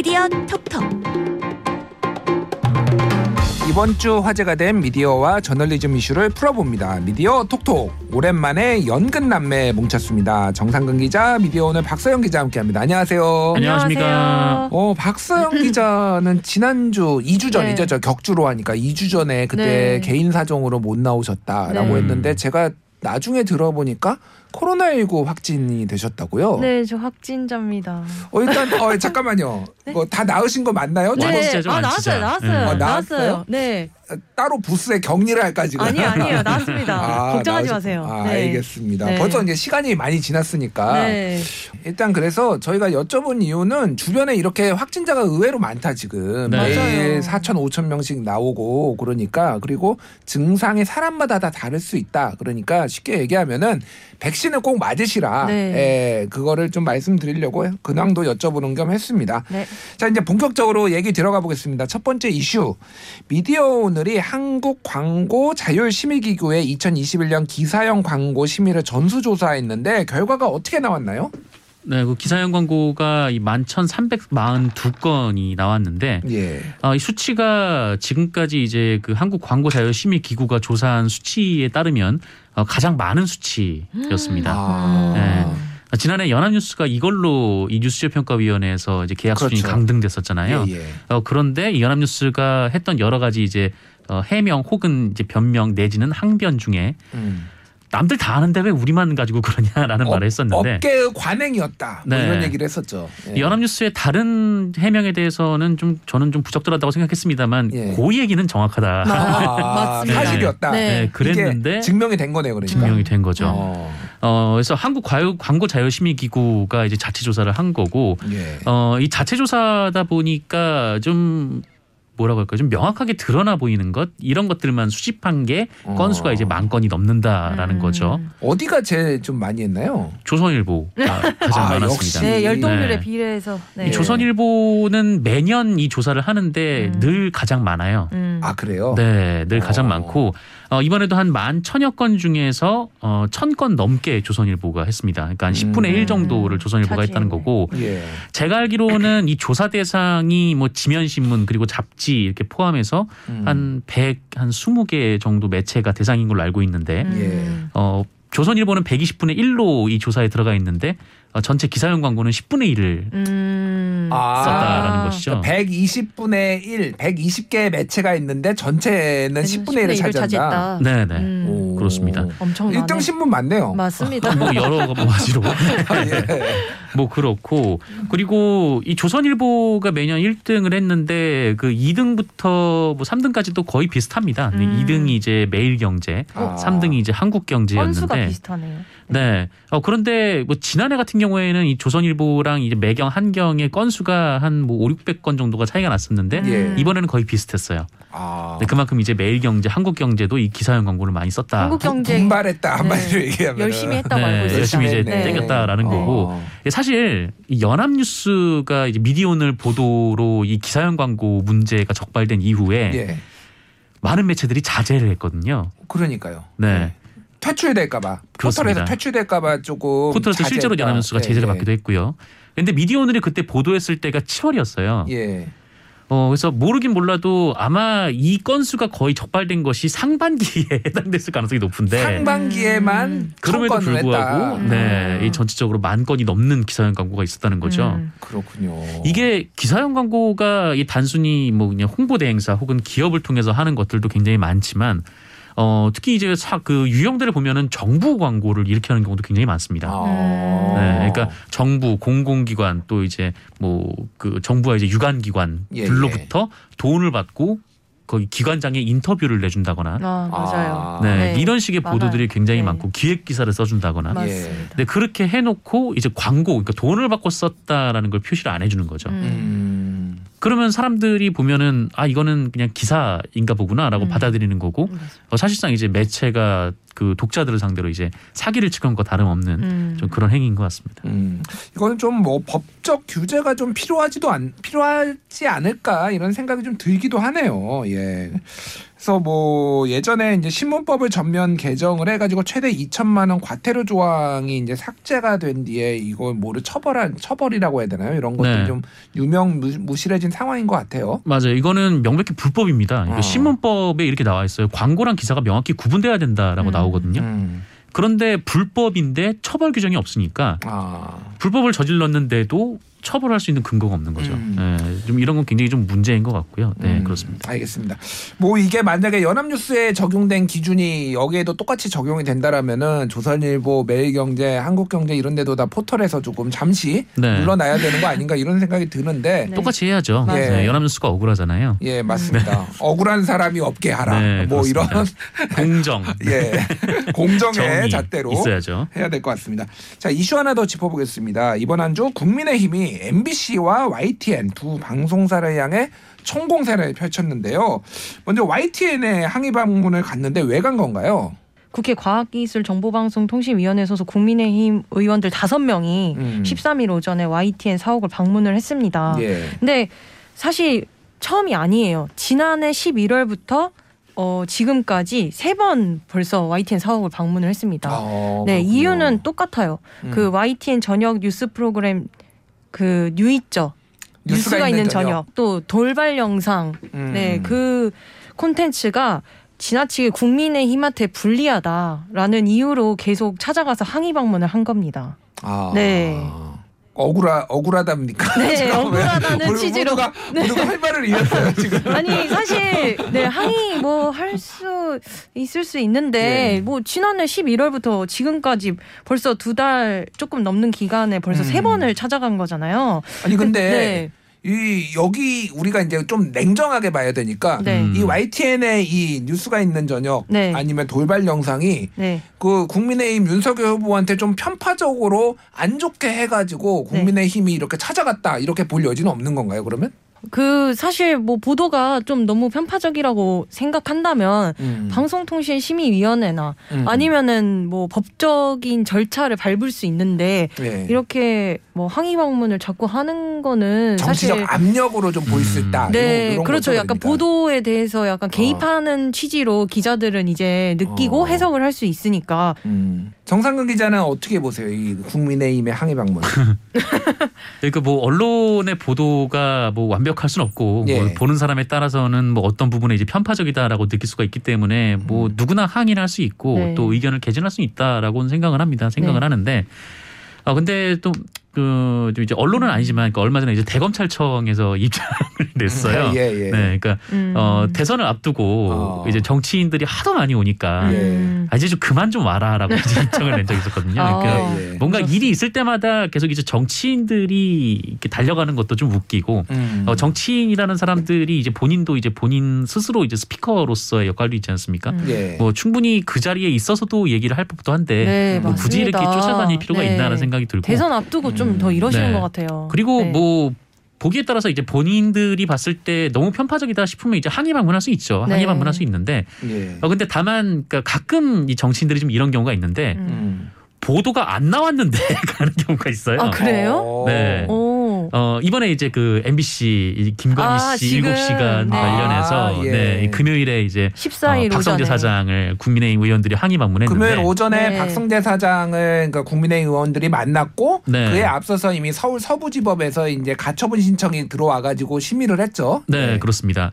미디어 톡톡 이번 주 화제가 된 미디어와 저널리즘 이슈를 풀어봅니다. 미디어 톡톡 오랜만에 연근 남매 뭉쳤습니다. 정상근 기자, 미디어 오늘 박서영 기자 함께합니다. 안녕하세요. 안녕하십니까. 어 박서영 기자는 지난주 2주 전이죠. 네. 저 격주로 하니까 2주 전에 그때 네. 개인 사정으로 못 나오셨다라고 네. 했는데 제가 나중에 들어보니까 코로나19 확진이 되셨다고요. 네, 저 확진자입니다. 어 일단 어 잠깐만요. 네. 뭐다 나으신 거 맞나요? 네. 아, 완치자. 나왔어요, 나왔어요, 네. 어, 나왔어요? 나왔어요. 네, 따로 부스에 격리를 할까 지금? 아니 아니에요, 나왔습니다. 아, 걱정하지 나오셨- 마세요. 아, 네. 알겠습니다. 네. 벌써 이제 시간이 많이 지났으니까 네, 일단 그래서 저희가 여쭤본 이유는 주변에 이렇게 확진자가 의외로 많다 지금 네. 매일 맞아요. 4천 5천 명씩 나오고 그러니까 그리고 증상이 사람마다 다 다를 수 있다. 그러니까 쉽게 얘기하면은 백신을 꼭 맞으시라. 네. 예, 그거를 좀 말씀드리려고 근황도 여쭤보는 겸 했습니다. 네. 자 이제 본격적으로 얘기 들어가 보겠습니다. 첫 번째 이슈 미디어 오늘 이 한국 광고 자율 심의 기구의 2021년 기사형 광고 심의를 전수 조사했는데 결과가 어떻게 나왔나요? 네, 그 기사형 광고가 이 11,342건이 나왔는데 예. 어, 이 수치가 지금까지 이제 그 한국 광고 자율 심의 기구가 조사한 수치에 따르면 어, 가장 많은 수치였습니다. 아. 네. 어, 지난해 연합뉴스가 이걸로 이 뉴스제휴평가위원회에서 이제 계약 수준이 그렇죠. 강등됐었잖아요. 예, 예. 어, 그런데 이 연합뉴스가 했던 여러 가지 이제 어, 해명 혹은 이제 변명 내지는 항변 중에 음. 남들 다 아는데 왜 우리만 가지고 그러냐라는 업- 말을 했었는데 업계의 관행이었다. 뭐 네. 이런 얘기를 했었죠. 예. 이 연합뉴스의 다른 해명에 대해서는 좀 저는 좀 부적절하다고 생각했습니다만 예. 그 얘기는 정확하다. 아, 맞습니다. 사실이었다. 네. 네, 그랬는데 이게 증명이 된 거네요, 그러니까. 증명이 된 거죠. 어. 어, 그래서 한국 광고 자율심의 기구가 이제 자체 조사를 한 거고 예. 어, 이 자체 조사다 보니까 좀 뭐라고 할까요? 좀 명확하게 드러나 보이는 것 이런 것들만 수집한 게 어. 건수가 이제 만 건이 넘는다라는 음. 거죠. 어디가 제일 좀 많이 했나요? 조선일보가 가장 아, 많았습니다. 역시. 네, 열동률에 네. 비례해서. 네. 이 조선일보는 매년 이 조사를 하는데 음. 늘 가장 많아요. 음. 아 그래요? 네, 늘 가장 어. 많고 어, 이번에도 한 만 천여 건 중에서 어, 천 건 넘게 조선일보가 했습니다. 그러니까 한 10분의 음. 1 정도를 조선일보가 차지했네. 했다는 거고 예. 제가 알기로는 이 조사 대상이 뭐 지면 신문 그리고 잡지 이렇게 포함해서 음. 한 100, 한 20개 정도 매체가 대상인 걸로 알고 있는데 음. 어 조선일보는 120분의 1로 이 조사에 들어가 있는데 어, 전체 기사용 광고는 10분의 1을 음. 아. 썼다라는 것이죠. 120분의 1, 120개의 매체가 있는데 전체는 10분의 1을 차지한다. 차지했다. 네, 네. 음. 오. 그렇습니다. 엄청나네. 1등 신문 맞네요. 맞습니다. 뭐 여러 가지로 아, 예. 뭐 그렇고 그리고 이 조선일보가 매년 1등을 했는데 그 2등부터 뭐 3등까지도 거의 비슷합니다. 음. 2등이 이제 매일경제, 아. 3등이 이제 한국경제였는데 비슷하 네. 어 그런데 뭐 지난해 같은 경우에는 이 조선일보랑 이제 매경 한경의 건수가 한 뭐 5, 600건 정도가 차이가 났었는데 예. 이번에는 거의 비슷했어요. 아. 네, 그만큼 이제 매일경제, 한국경제도 이 기사형 광고를 많이 썼다. 한국경제 분발했다 한마디로 네. 얘기하면 열심히 했다고 네, 알고. 열심히 이제 네. 땡겼다라는 거고 예, 사실 이 연합뉴스가 이제 미디어오늘 보도로 이 기사형 광고 문제가 적발된 이후에 예. 많은 매체들이 자제를 했거든요. 그러니까요. 네. 퇴출될까봐. 포털에서 퇴출될까봐 조금 포털에서 실제로 자제했다. 연합뉴스가 예, 제재를 예. 받기도 했고요. 근데 미디어 오늘이 그때 보도했을 때가 7월이었어요. 예. 어, 그래서 모르긴 몰라도 아마 이 건수가 거의 적발된 것이 상반기에 해당됐을 가능성이 높은데 상반기에만 음. 천 그럼에도 건을 불구하고 했다. 네, 음. 이 전체적으로 만 건이 넘는 기사형 광고가 있었다는 거죠. 음. 그렇군요. 이게 기사형 광고가 이 단순히 뭐 그냥 홍보 대 행사 혹은 기업을 통해서 하는 것들도 굉장히 많지만 어 특히 이제 사, 그 유형들을 보면은 정부 광고를 이렇게 하는 경우도 굉장히 많습니다. 아. 네, 그러니까 정부, 공공기관 또 이제 뭐 그 정부와 이제 유관기관들로부터 돈을 받고 거기 기관장의 인터뷰를 내준다거나 아 맞아요. 아. 네, 네. 이런 식의 많아요. 보도들이 굉장히 네. 많고 기획 기사를 써준다거나 맞습니다. 네, 그렇게 해놓고 이제 광고, 그러니까 돈을 받고 썼다라는 걸 표시를 안 해주는 거죠. 음. 음. 그러면 사람들이 보면은 아 이거는 그냥 기사인가 보구나라고 음. 받아들이는 거고 맞아요. 어, 사실상 이제 매체가 그 독자들을 상대로 이제 사기를 치는 것과 다름없는 음. 좀 그런 행위인 것 같습니다. 음. 이거는 좀 뭐 법적 규제가 좀 필요하지도 않 필요하지 않을까 이런 생각이 좀 들기도 하네요. 예. 그래서 뭐 예전에 이제 신문법을 전면 개정을 해가지고 최대 2천만 원 과태료 조항이 이제 삭제가 된 뒤에 이걸 뭐를 처벌한 처벌이라고 해야 되나요? 이런 것들이 네. 좀 유명 무- 무실해진 상황인 것 같아요. 맞아요. 이거는 명백히 불법입니다. 어. 신문법에 이렇게 나와 있어요. 광고랑 기사가 명확히 구분돼야 된다라고 음. 나오거든요. 음. 그런데 불법인데 처벌 규정이 없으니까 아. 불법을 저질렀는데도 처벌할 수 있는 근거가 없는 거죠. 음. 예, 좀 이런 건 굉장히 좀 문제인 것 같고요. 네, 음, 그렇습니다. 알겠습니다. 뭐 이게 만약에 연합뉴스에 적용된 기준이 여기에도 똑같이 적용이 된다라면은 조선일보, 매일경제, 한국경제 이런 데도 다 포털에서 조금 잠시 네. 물러나야 되는 거 아닌가 이런 생각이 드는데 네. 똑같이 해야죠. 네, 연합뉴스가 억울하잖아요. 예 맞습니다. 억울한 사람이 없게 하라. 네, 뭐 이런 그렇습니다. 공정, 예 공정의 정의 잣대로 있어야죠. 해야 될 것 같습니다. 자 이슈 하나 더 짚어보겠습니다. 이번 한 주 국민의힘이 MBC와 YTN 두 방송사를 향해 총공세를 펼쳤는데요. 먼저 YTN에 항의 방문을 갔는데 왜 간 건가요? 국회 과학기술정보방송통신위원회 소속 국민의힘 의원들 다섯 명이 음. 13일 오전에 YTN 사옥을 방문을 했습니다. 예. 근데 사실 처음이 아니에요. 지난해 11월부터 어, 지금까지 세 번 벌써 YTN 사옥을 방문을 했습니다. 어, 네, 그렇군요. 이유는 똑같아요. 음. 그 YTN 저녁 뉴스 프로그램 그 뉴있죠. 뉴스가, 있는 저녁. 또 돌발 영상. 음. 네, 그 콘텐츠가 지나치게 국민의 힘한테 불리하다라는 이유로 계속 찾아가서 항의 방문을 한 겁니다. 아. 네. 억울하 억울하답니까? 네, 억울하다는 취지로. 모두가 모두가 할 말을 잃었어요 지금. 아니 사실 네 항의 뭐 할 수 있을 수 있는데 네. 뭐 지난해 11월부터 지금까지 벌써 두 달 조금 넘는 기간에 벌써 음. 세 번을 찾아간 거잖아요. 아니 근데 네. 이 여기 우리가 이제 좀 냉정하게 봐야 되니까 네. 음. 이 YTN의 이 뉴스가 있는 저녁 네. 아니면 돌발 영상이 네. 그 국민의힘 윤석열 후보한테 좀 편파적으로 안 좋게 해가지고 네. 국민의힘이 이렇게 찾아갔다 이렇게 볼 여지는 없는 건가요? 그러면? 그 사실 뭐 보도가 좀 너무 편파적이라고 생각한다면 음. 방송통신심의위원회나 음. 아니면은 뭐 법적인 절차를 밟을 수 있는데 예. 이렇게 뭐 항의 방문을 자꾸 하는 거는 정치적 사실 압력으로 좀 보일 수 있다. 음. 네, 이런- 그렇죠. 약간 그러니까. 보도에 대해서 약간 개입하는 취지로 기자들은 이제 느끼고 어. 해석을 할 수 있으니까 음. 정상근 기자는 어떻게 보세요? 이 국민의힘의 항의 방문. 그러니까 뭐 언론의 보도가 뭐 완벽할 수는 없고 예. 뭐 보는 사람에 따라서는 뭐 어떤 부분에 이제 편파적이다라고 느낄 수가 있기 때문에 뭐 음. 누구나 항의를 할 수 있고 네. 또 의견을 개진할 수 있다라고는 생각을 합니다. 생각을 네. 하는데 아 근데 또 그, 좀 이제 언론은 아니지만 그 얼마 전에 이제 대검찰청에서 입장을 냈어요. 예, 예. 네, 그러니까 음. 어, 대선을 앞두고 어. 이제 정치인들이 하도 많이 오니까 예. 음. 아, 이제 좀 그만 좀 와라라고 이제 입장을 낸 적이 있었거든요. 아. 그러니까 예, 예. 뭔가 일이 있을 때마다 계속 이제 정치인들이 이렇게 달려가는 것도 좀 웃기고 음. 어, 정치인이라는 사람들이 이제 본인도 이제 본인 스스로 이제 스피커로서의 역할도 있지 않습니까? 음. 예. 뭐 충분히 그 자리에 있어서도 얘기를 할 법도 한데 네, 뭐 굳이 이렇게. 쫓아다닐 필요가 네. 있나라는 생각이 들고 대선 앞두고 좀더 음. 이러시는 네. 것 같아요. 그리고 네. 뭐 보기에 따라서 이제 본인들이 봤을 때 너무 편파적이다 싶으면 이제 항의 방문할 수 있죠. 항의 네. 방문할 수 있는데 예. 어 근데 다만 그러니까 가끔 이 정치인들이 좀 이런 경우가 있는데 음. 음. 보도가 안 나왔는데 가는 경우가 있어요. 아, 그래요? 어. 네. 오. 어, 이번에 이제 그 MBC 이 김건희 아, 씨 지금. 7시간 네. 관련해서 아, 예. 네, 이 금요일에 이제 14일 어, 박성재 오전에. 사장을 국민의힘 의원들이 항의 방문했는데 금요일 오전에 네. 박성재 사장을 그러니까 국민의힘 의원들이 만났고 네. 그에 앞서서 이미 서울 서부지법에서 이제 가처분 신청이 들어와 가지고 심의를 했죠. 네, 그렇습니다.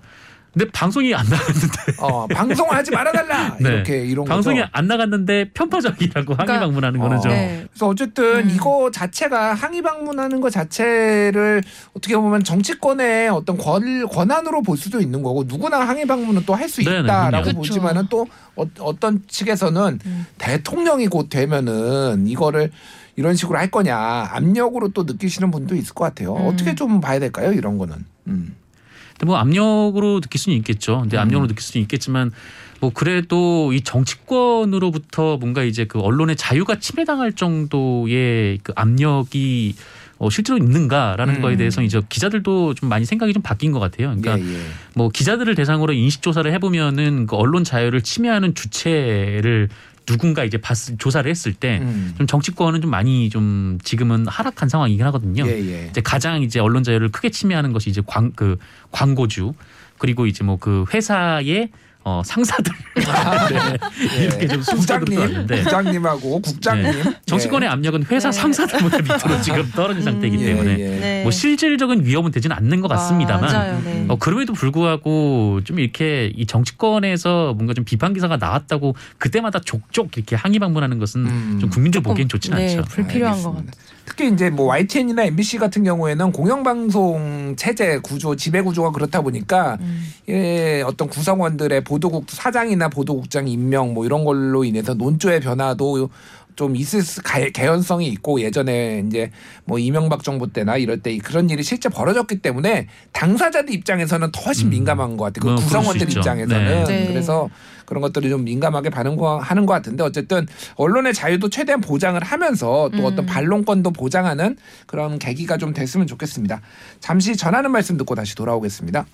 근데 방송이 안 나갔는데 어, 방송을 하지 말아달라 네. 이렇게 이런 방송이 거죠. 안 나갔는데 편파적이라고 항의 그러니까- 방문하는 거는 어. 좀 네. 그래서 어쨌든 음. 이거 자체가 항의 방문하는 것 자체를 어떻게 보면 정치권의 어떤 권, 권한으로 볼 수도 있는 거고 누구나 항의 방문은 또 할수 네네, 있다라고 그럼요. 보지만은 또 어, 떤 측에서는 음. 대통령이 곧 되면은 이거를 이런 식으로 할 거냐 압력으로 또 느끼시는 분도 있을 것 같아요. 음. 어떻게 좀 봐야 될까요? 이런 거는. 음. 근데 뭐 압력으로 느낄 수는 있겠죠. 근데 음. 압력으로 느낄 수는 있겠지만 뭐 그래도 이 정치권으로부터 뭔가 이제 그 언론의 자유가 침해당할 정도의 그 압력이 어, 실제로 있는가라는 음. 거에 대해서 이제 기자들도 좀 많이 생각이 좀 바뀐 것 같아요. 그러니까 예, 예. 뭐 기자들을 대상으로 인식 조사를 해보면은 그 언론 자유를 침해하는 주체를 누군가 이제 봤, 조사를 했을 때좀 음. 정치권은 좀 많이 좀 지금은 하락한 상황이긴 하거든요. 예, 예. 이제 가장 이제 언론 자유를 크게 침해하는 것이 이제 광 그 광고주 그리고 이제 뭐 그 회사의 어, 상사들 네, 이렇게 좀 부장님, 부장님하고 국장님. 정치권의 압력은 회사 네. 상사들보다 밑으로 지금 떨어진 상태이기 예, 때문에 예. 네. 뭐 실질적인 위험은 되지는 않는 것 같습니다만 맞아요. 네. 어, 그럼에도 불구하고 좀 이렇게 이 정치권에서 뭔가 좀 비판 기사가 나왔다고 그때마다 족족 이렇게 항의 방문하는 것은 음. 좀 국민들 조금, 보기엔 좋진 네, 않죠. 불필요한 것 알겠습니다. 같아요. 특히 이제 뭐 YTN이나 MBC 같은 경우에는 공영방송 체제 구조, 지배 구조가 그렇다 보니까 음. 예, 어떤 구성원들의 보 도국 사장이나 보도국장 임명 뭐 이런 걸로 인해서 논조의 변화도 좀 있을 수- 가- 개연성이 있고 예전에 이제 뭐 이명박 정부 때나 이럴 때 그런 일이 실제 벌어졌기 때문에 당사자들 입장에서는 더 훨씬 음. 민감한 것 같아요. 그수 구성원들. 입장에서는 네. 네. 그래서 그런 것들이 좀 민감하게 반응하는 것 같은데 어쨌든 언론의 자유도 최대한 보장을 하면서 또 음. 어떤 반론권도 보장하는 그런 계기가 좀 됐으면 좋겠습니다. 잠시 전하는 말씀 듣고 다시 돌아오겠습니다.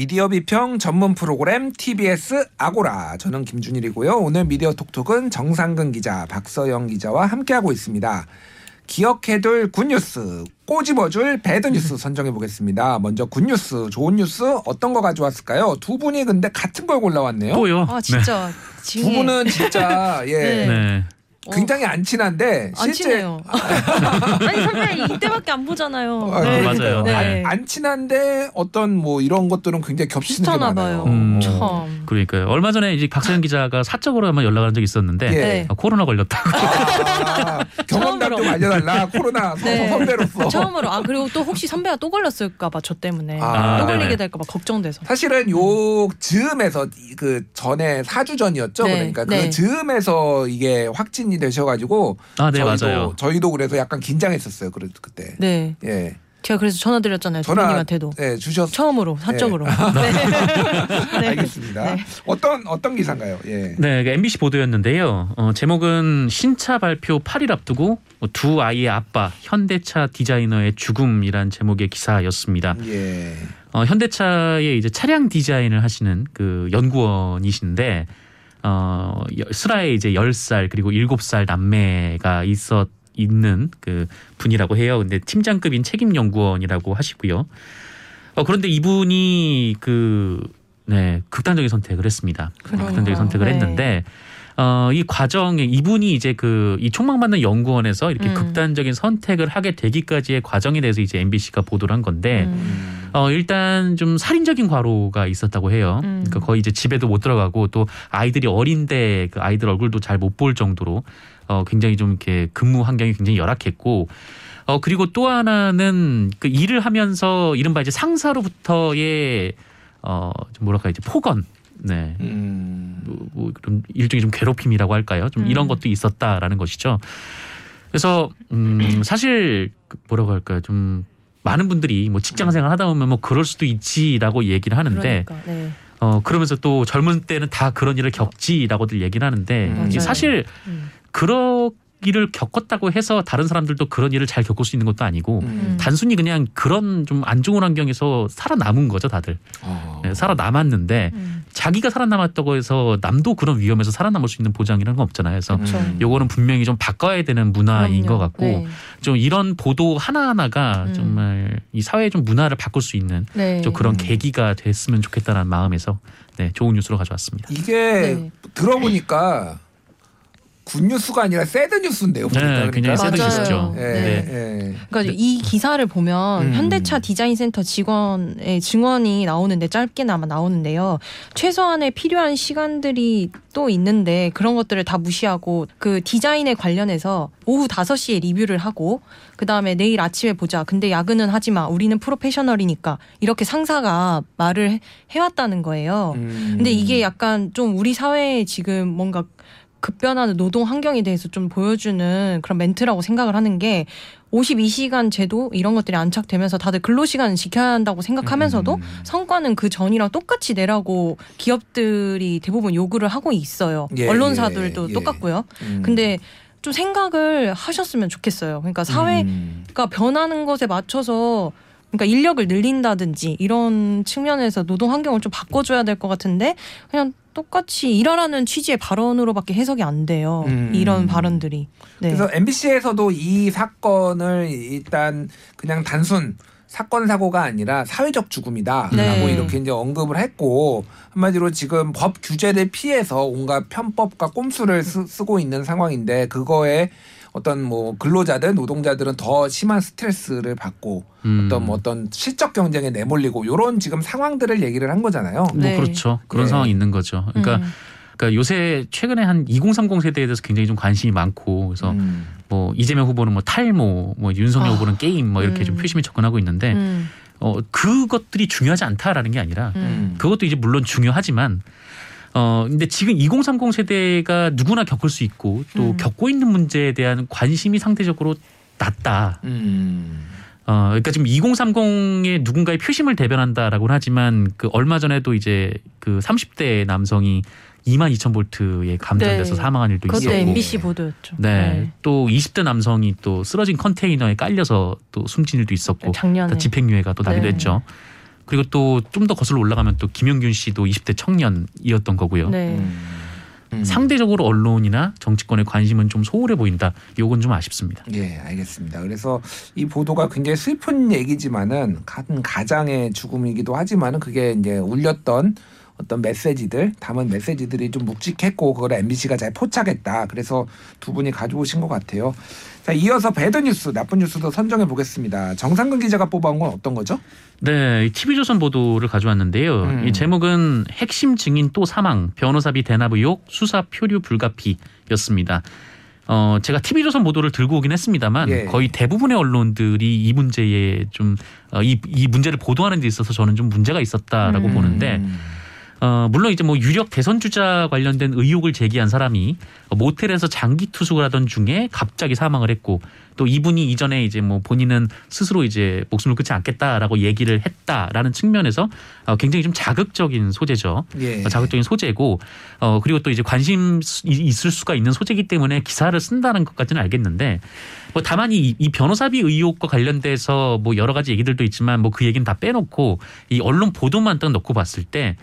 미디어 비평 전문 프로그램 TBS 아고라. 저는 김준일이고요. 오늘 미디어 톡톡은 정상근 기자, 박서영 기자와 함께하고 있습니다. 기억해둘 굿뉴스, 꼬집어줄 배드뉴스 선정해 보겠습니다. 먼저 굿뉴스, 좋은 뉴스 어떤 거 가져왔을까요? 두 분이 근데 같은 걸 골라왔네요. 또요. 아 진짜 두 징해. 분은 진짜 예 네. 네. 굉장히 안 친한데 안 실제 친해요. 아니 선배 이때밖에 안 보잖아요. 아, 네. 맞아요. 안, 네. 안 친한데 어떤 뭐 이런 것들은 굉장히 겹치는 게 비슷하나 많아요. 봐요. 음. 참. 그러니까요. 얼마 전에 이제 박서영 기자가 사적으로 한번 연락한 적이 있었는데 예. 네. 아, 코로나 걸렸다고. 아, 경험담 좀 처음으로. 알려달라 코로나 선- 네. 선배로서 처음으로 아 그리고 또 혹시 선배가 또 걸렸을까봐 저 때문에 아, 또 네네. 걸리게 될까봐 걱정돼서. 사실은 요 즈음에서 이- 그 전에 4주 전이었죠 네, 그러니까 그 네. 즈음에서 이게 확진 이 되셔가지고 아, 네, 저희도, 맞아요. 저희도 그래서 약간 긴장했었어요 그래 그때 네, 예 제가 그래서 전화 드렸잖아요 전화 대표님한테도 예 주셨 처음으로 사적으로. 네. 네. 알겠습니다 네. 어떤 어떤 기사인가요 예 네, 그 MBC 보도였는데요. 어, 제목은 신차 발표 8일 앞두고 두 아이의 아빠 현대차 디자이너의 죽음이란 제목의 기사였습니다. 예. 어, 현대차의 이제 차량 디자인을 하시는 그 연구원이신데 어, 여- 슬하에 이제 10살 그리고 7살 남매가 있었 있는 그 분이라고 해요. 근데 팀장급인 책임 연구원이라고 하시고요. 어, 그런데 이분이 그 네, 극단적인 선택을 했습니다. 그러니까. 극단적인 선택을 네. 했는데 어, 이 과정에 이분이 이제 그이 촉망받는 연구원에서 이렇게 음. 극단적인 선택을 하게 되기까지의 과정에 대해서 이제 MBC가 보도를 한 건데 음. 어 일단 좀 살인적인 과로가 있었다고 해요. 음. 그러니까 거의 이제 집에도 못 들어가고 또 아이들이 어린데 그 아이들 얼굴도 잘 못 볼 정도로 어 굉장히 좀 이렇게 근무 환경이 굉장히 열악했고 어 그리고 또 하나는 그 일을 하면서 이른바 이제 상사로부터의 어 좀 뭐랄까 이제 폭언 네. 음. 뭐, 뭐 그런 일종의 좀 괴롭힘이라고 할까요? 좀 이런 음. 것도 있었다라는 것이죠. 그래서 음 사실 그 뭐라고 할까요? 좀 많은 분들이 뭐 직장 생활 하다 보면 뭐 그럴 수도 있지라고 얘기를 하는데 그러니까. 네. 어 그러면서 또 젊은 때는 다 그런 일을 겪지라고들 얘기를 하는데 음. 사실 음. 그런 일을 겪었다고 해서 다른 사람들도 그런 일을 잘 겪을 수 있는 것도 아니고 음. 단순히 그냥 그런 좀 안 좋은 환경에서 살아남은 거죠 다들 어. 네, 살아남았는데 음. 자기가 살아남았다고 해서 남도 그런 위험에서 살아남을 수 있는 보장이라는 건 없잖아요. 그래서 그렇죠. 음. 요거는 분명히 좀 바꿔야 되는 문화인 그럼요. 것 같고 네. 좀 이런 보도 하나하나가 음. 정말 이 사회의 좀 문화를 바꿀 수 있는 네. 좀 그런 음. 계기가 됐으면 좋겠다는 마음에서 네, 좋은 뉴스로 가져왔습니다. 이게 네. 들어보니까 good news가 아니라 sad news인데요. 보니까. 네, 굉장히 sad 맞아요. 뉴스죠. 예, 네. 예. 그러니까 이 기사를 보면 음. 현대차 디자인센터 직원의 증언이 나오는데 짧게나마 나오는데요. 최소한의 필요한 시간들이 또 있는데 그런 것들을 다 무시하고 그 디자인에 관련해서 오후 5시에 리뷰를 하고 그다음에 내일 아침에 보자. 근데 야근은 하지 마. 우리는 프로페셔널이니까. 이렇게 상사가 말을 해- 해왔다는 거예요. 음. 근데 이게 약간 좀 우리 사회에 지금 뭔가 급변하는 노동 환경에 대해서 좀 보여주는 그런 멘트라고 생각을 하는 게 52시간 제도 이런 것들이 안착되면서 다들 근로시간을 지켜야 한다고 생각하면서도 음. 성과는 그 전이랑 똑같이 내라고 기업들이 대부분 요구를 하고 있어요. 예, 언론사들도 예, 예. 똑같고요. 음. 근데 좀 생각을 하셨으면 좋겠어요. 그러니까 사회가 음. 변하는 것에 맞춰서 그러니까 인력을 늘린다든지 이런 측면에서 노동 환경을 좀 바꿔줘야 될 것 같은데 그냥 똑같이 일하라는 취지의 발언으로밖에 해석이 안 돼요. 음. 이런 발언들이. 네. 그래서 MBC에서도 이 사건을 일단 그냥 단순 사건 사고가 아니라 사회적 죽음이다라고 네. 이렇게 이제 언급을 했고 한마디로 지금 법 규제를 피해서 온갖 편법과 꼼수를 쓰, 고 있는 상황인데 그거에 어떤 뭐 근로자들 노동자들은 더 심한 스트레스를 받고 음. 어떤 뭐 어떤 실적 경쟁에 내몰리고 요런 지금 상황들을 얘기를 한 거잖아요. 뭐 네. 그렇죠. 그런 네. 상황이 있는 거죠. 그러니까, 음. 그러니까 요새 최근에 한 2030 세대에 대해서 굉장히 좀 관심이 많고 그래서 음. 뭐 이재명 후보는 뭐 탈모, 뭐 윤석열 아. 후보는 게임 뭐 이렇게 좀 음. 표심이 접근하고 있는데 음. 어 그것들이 중요하지 않다라는 게 아니라 음. 그것도 이제 물론 중요하지만 어 근데 지금 2030 세대가 누구나 겪을 수 있고 또 음. 겪고 있는 문제에 대한 관심이 상대적으로 낮다. 음. 어 그러니까 지금 2030의 누군가의 표심을 대변한다라고는 하지만 그 얼마 전에도 이제 그 30대 남성이 2만 2천 볼트에 감전돼서 네. 사망한 일도 있었고. MBC 보도였죠. 네. 또 20대 남성이 또 쓰러진 컨테이너에 깔려서 또 숨진 일도 있었고 작년에. 다 집행유예가 또 나기도 네. 했죠. 그리고 또 좀 더 거슬러 올라가면 또 김용균 씨도 20대 청년이었던 거고요. 네. 음. 상대적으로 언론이나 정치권의 관심은 좀 소홀해 보인다. 요건 좀 아쉽습니다. 예, 알겠습니다. 그래서 이 보도가 굉장히 슬픈 얘기지만은 한 가장의 죽음이기도 하지만은 그게 이제 울렸던 어떤 메시지들, 담은 메시지들이 좀 묵직했고 그걸 MBC가 잘 포착했다. 그래서 두 분이 가져오신 것 같아요. 자, 이어서 배드 뉴스, 나쁜 뉴스도 선정해 보겠습니다. 정상근 기자가 뽑아온 건 어떤 거죠? 네, TV조선 보도를 가져왔는데요. 음. 이 제목은 핵심 증인 또 사망, 변호사비 대납 의혹, 수사 표류 불가피였습니다. 어, 제가 TV조선 보도를 들고 오긴 했습니다만 예. 거의 대부분의 언론들이 이 문제에 좀, 어, 이, 이 문제를 보도하는 데 있어서 저는 좀 문제가 있었다라고 음. 보는데 음. 어, 물론 이제 뭐 유력 대선 주자 관련된 의혹을 제기한 사람이 모텔에서 장기 투숙을 하던 중에 갑자기 사망을 했고 또 이분이 이전에 이제 뭐 본인은 스스로 이제 목숨을 끊지 않겠다라고 얘기를 했다라는 측면에서 어, 굉장히 좀 자극적인 소재죠. 예. 어, 자극적인 소재고 어 그리고 또 이제 관심 있을 수가 있는 소재이기 때문에 기사를 쓴다는 것까지는 알겠는데 뭐 다만 이, 이 변호사비 의혹과 관련돼서 뭐 여러 가지 얘기들도 있지만 뭐 그 얘기는 다 빼놓고 이 언론 보도만 딱 놓고 봤을 때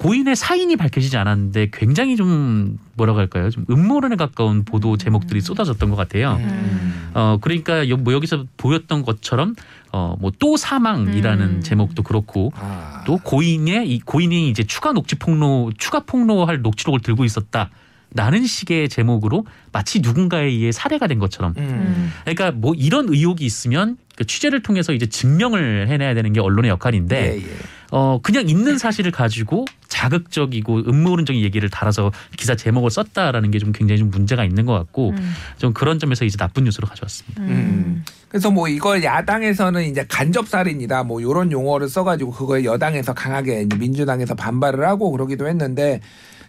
고인의 사인이 밝혀지지 않았는데 굉장히 좀 뭐라고 할까요? 좀 음모론에 가까운 보도 제목들이 쏟아졌던 것 같아요. 음. 어 그러니까 여, 뭐 여기서 보였던 것처럼 어뭐 또 사망이라는 음. 제목도 그렇고 아. 또 고인의 이 고인이 이제 추가 녹취 폭로 추가 폭로할 녹취록을 들고 있었다. 라는 식의 제목으로 마치 누군가에 의해 살해가 된 것처럼. 음. 음. 그러니까 뭐 이런 의혹이 있으면 그 취재를 통해서 이제 증명을 해내야 되는 게 언론의 역할인데, 예, 예. 어 그냥 있는 사실을 가지고 자극적이고 음모론적인 얘기를 달아서 기사 제목을 썼다라는 게 좀 굉장히 좀 문제가 있는 것 같고, 음. 좀 그런 점에서 이제 나쁜 뉴스로 가져왔습니다. 음. 그래서 뭐 이걸 야당에서는 이제 간접살인이다 뭐 요런 용어를 써가지고 그거에 여당에서 강하게 민주당에서 반발을 하고 그러기도 했는데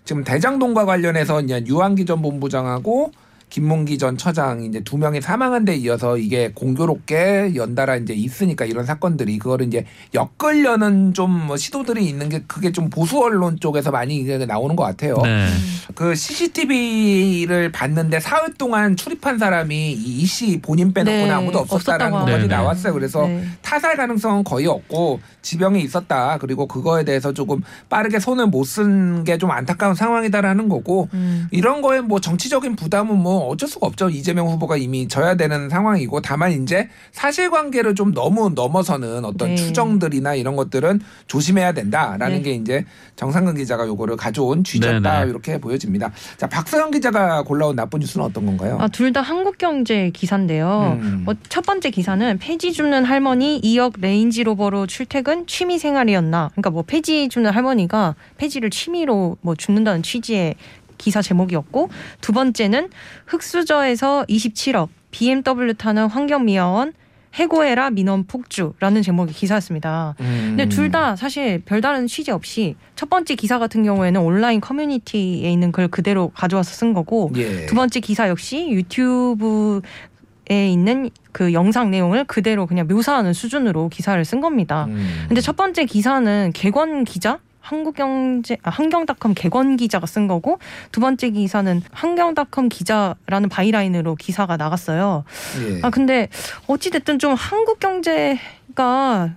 지금 대장동과 관련해서 이제 유한기 전 본부장하고 김문기 전 처장 이제 두 명이 사망한 데 이어서 이게 공교롭게 연달아 이제 있으니까 이런 사건들이 그거를 이제 엮으려는 좀 뭐 시도들이 있는 게 그게 좀 보수 언론 쪽에서 많이 이게 나오는 것 같아요. 네. 그 CCTV를 봤는데 사흘 동안 출입한 사람이 이 씨 본인 빼놓고는 네, 아무도 없었다라는 것까지. 나왔어요. 그래서 네. 타살 가능성은 거의 없고 지병이 있었다. 그리고 그거에 대해서 조금 빠르게 손을 못 쓴 게 좀 안타까운 상황이다라는 거고 음. 이런 거에 뭐 정치적인 부담은 뭐 어쩔 수가 없죠. 이재명 후보가 이미 져야 되는 상황이고 다만 이제 사실관계를 좀 너무 넘어서는 어떤 네. 추정들이나 이런 것들은 조심해야 된다라는 네. 게 이제 정상근 기자가 요거를 가져온 취지였다 네, 네. 이렇게 보여집니다. 자 박서영 기자가 골라온 나쁜 뉴스는 어떤 건가요? 아, 둘 다 한국경제 기사인데요. 음. 어, 첫 번째 기사는 폐지 줍는 할머니 2억 레인지 로버로 출퇴근 취미 생활이었나. 그러니까 뭐 폐지 줍는 할머니가 폐지를 취미로 뭐 줍는다는 취지의 기사 제목이었고 두 번째는 흑수저에서 27억 BMW 타는 환경미화원 해고해라 민원 폭주라는 제목의 기사였습니다. 음. 근데 둘 다 사실 별다른 취지 없이 첫 번째 기사 같은 경우에는 온라인 커뮤니티에 있는 글 그대로 가져와서 쓴 거고 예. 두 번째 기사 역시 유튜브 에 있는 그 영상 내용을 그대로 그냥 묘사하는 수준으로 기사를 쓴 겁니다. 음. 근데 첫 번째 기사는 개권 기자 한국경제 아, 한경닷컴 개권 기자가 쓴 거고 두 번째 기사는 한경닷컴 기자라는 바이라인으로 기사가 나갔어요. 예. 아 근데 어찌 됐든 좀 한국경제가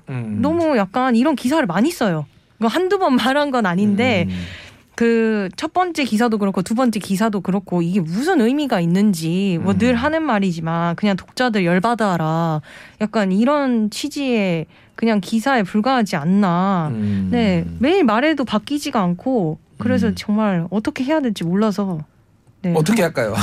음. 너무 약간 이런 기사를 많이 써요. 한두 번 말한 건 아닌데 음. 그 첫 번째 기사도 그렇고 두 번째 기사도 그렇고 이게 무슨 의미가 있는지 뭐 음. 늘 하는 말이지만 그냥 독자들 열받아라 약간 이런 취지의 그냥 기사에 불과하지 않나. 음. 네 매일 말해도 바뀌지가 않고 그래서 음. 정말 어떻게 해야 될지 몰라서 네. 어떻게 할까요?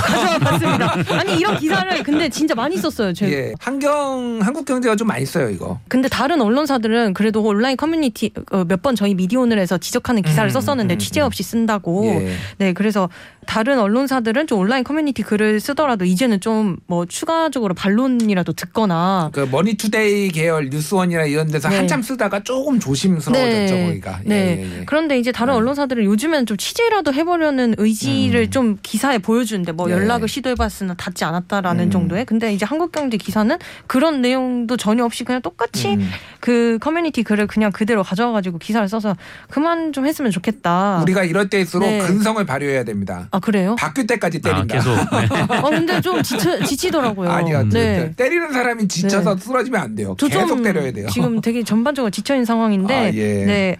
맞습니다. 아니 이런 기사를 근데 진짜 많이 썼어요. 제 예. 한경 한국 경제가 좀 많이 써요 이거. 근데 다른 언론사들은 그래도 온라인 커뮤니티 어, 몇번 저희 미디오늘에서 지적하는 기사를 음, 썼었는데 음, 취재 음. 없이 쓴다고. 예. 네, 그래서 다른 언론사들은 좀 온라인 커뮤니티 글을 쓰더라도 이제는 좀 뭐 추가적으로 반론이라도 듣거나 그 머니투데이 계열 뉴스원이나 이런 데서 네. 한참 쓰다가 조금 조심스러워졌죠 네. 거기가. 예, 네. 예, 예. 그런데 이제 다른 네. 언론사들은 요즘엔 좀 취재라도 해보려는 의지를 음. 좀 기사에 보여주는데 뭐 네. 연락을 시도해봤으나 닿지 않았다라는 음. 정도의 근데 이제 한국경제 기사는 그런 내용도 전혀 없이 그냥 똑같이 음. 그 커뮤니티 글을 그냥 그대로 가져와가지고 기사를 써서 그만 좀 했으면 좋겠다. 우리가 이럴 때일수록 네. 근성을 발휘해야 됩니다. 아 그래요? 바뀔 때까지 아, 때린다. 계속. 네. 아 근데 좀 지쳐, 지치더라고요. 아니요. 네. 때리는 사람이 지쳐서 쓰러지면 안 돼요. 저 계속 좀 때려야 돼요. 지금 되게 전반적으로 지쳐 있는 상황인데, 아, 예. 네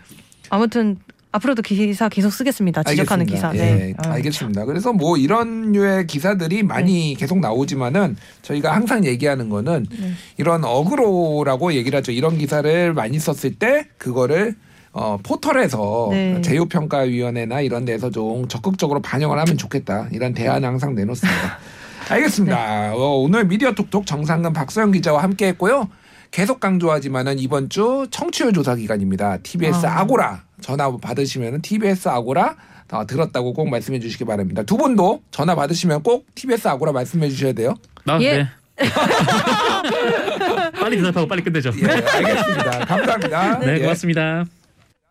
아무튼 앞으로도 기사 계속 쓰겠습니다. 지적하는 기사. 알겠습니다. 네. 예, 아, 알겠습니다. 그래서 뭐 이런 류의 기사들이 많이 계속 나오지만은 저희가 항상 얘기하는 거는 네. 이런 어그로라고 얘기를 하죠. 이런 기사를 많이 썼을 때 그거를 어, 포털에서 네. 제휴평가위원회나 이런 데서 좀 적극적으로 반영을 하면 좋겠다. 이런 대안을 항상 내놓습니다. 알겠습니다. 어, 오늘 미디어 톡톡 정상근 박소영 기자와 함께 했고요. 계속 강조하지만은 이번 주 청취율 조사 기간입니다. TBS 아. 아. 고라 전화 받으시면은 TBS 아고라 어, 들었다고 꼭 말씀해 주시기 바랍니다. 두 분도 전화 받으시면 꼭 TBS 아고라 말씀해 주셔야 돼요. 아, 예. 네. 빨리 대답하고 빨리 끝내죠. 예, 알겠습니다. 감사합니다. 네, 예. 고맙습니다.